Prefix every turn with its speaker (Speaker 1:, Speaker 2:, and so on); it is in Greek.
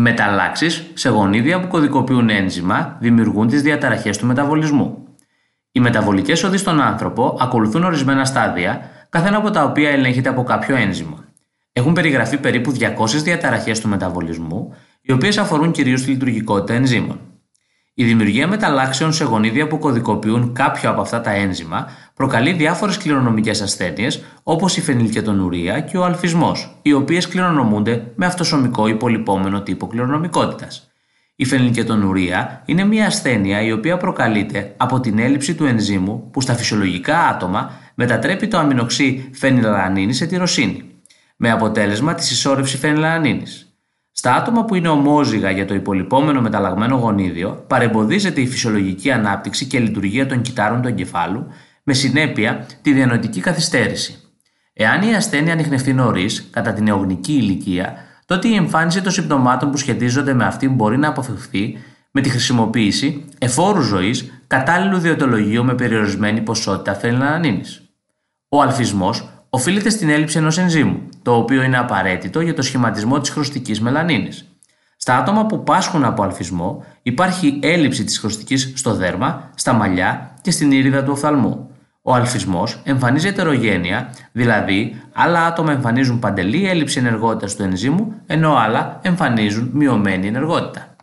Speaker 1: Μεταλλάξεις σε γονίδια που κωδικοποιούν ένζημα δημιουργούν τις διαταραχές του μεταβολισμού. Οι μεταβολικές οδοί στον άνθρωπο ακολουθούν ορισμένα στάδια, καθένα από τα οποία ελέγχεται από κάποιο ένζημα. Έχουν περιγραφεί περίπου 200 διαταραχές του μεταβολισμού, οι οποίες αφορούν κυρίως τη λειτουργικότητα ενζήμων. Η δημιουργία μεταλλάξεων σε γονίδια που κωδικοποιούν κάποιο από αυτά τα ένζημα προκαλεί διάφορες κληρονομικές ασθένειες όπως η φενιλκετονουρία και ο αλφισμός, οι οποίες κληρονομούνται με αυτοσωμικό υπολοιπόμενο τύπο κληρονομικότητας. Η φενιλκετονουρία είναι μια ασθένεια η οποία προκαλείται από την έλλειψη του ενζήμου που στα φυσιολογικά άτομα μετατρέπει το αμινοξύ φενιλαλανίνη σε τυροσίνη, με αποτέλεσμα τη συσσόρευση φενιλαλανίνης. Στα άτομα που είναι ομόζυγα για το υπολοιπόμενο μεταλλαγμένο γονίδιο, παρεμποδίζεται η φυσιολογική ανάπτυξη και λειτουργία των κυτάρων του εγκεφάλου, με συνέπεια τη διανοητική καθυστέρηση. Εάν η ασθένεια ανοιχνευτεί νωρίς, κατά την νεογνική ηλικία, τότε η εμφάνιση των συμπτωμάτων που σχετίζονται με αυτήν μπορεί να αποφευχθεί με τη χρησιμοποίηση εφόρου ζωής κατάλληλου διοντολογίου με περιορισμένη ποσότητα φενιλανίνη. Ο αλφισμός οφείλεται στην έλλειψη ενός ενζήμου, το οποίο είναι απαραίτητο για το σχηματισμό της χρωστικής μελανίνης. Στα άτομα που πάσχουν από αλφισμό υπάρχει έλλειψη της χρωστικής στο δέρμα, στα μαλλιά και στην ήριδα του οφθαλμού. Ο αλφισμός εμφανίζει ετερογένεια, δηλαδή άλλα άτομα εμφανίζουν παντελή έλλειψη ενεργότητας του ενζήμου, ενώ άλλα εμφανίζουν μειωμένη ενεργότητα.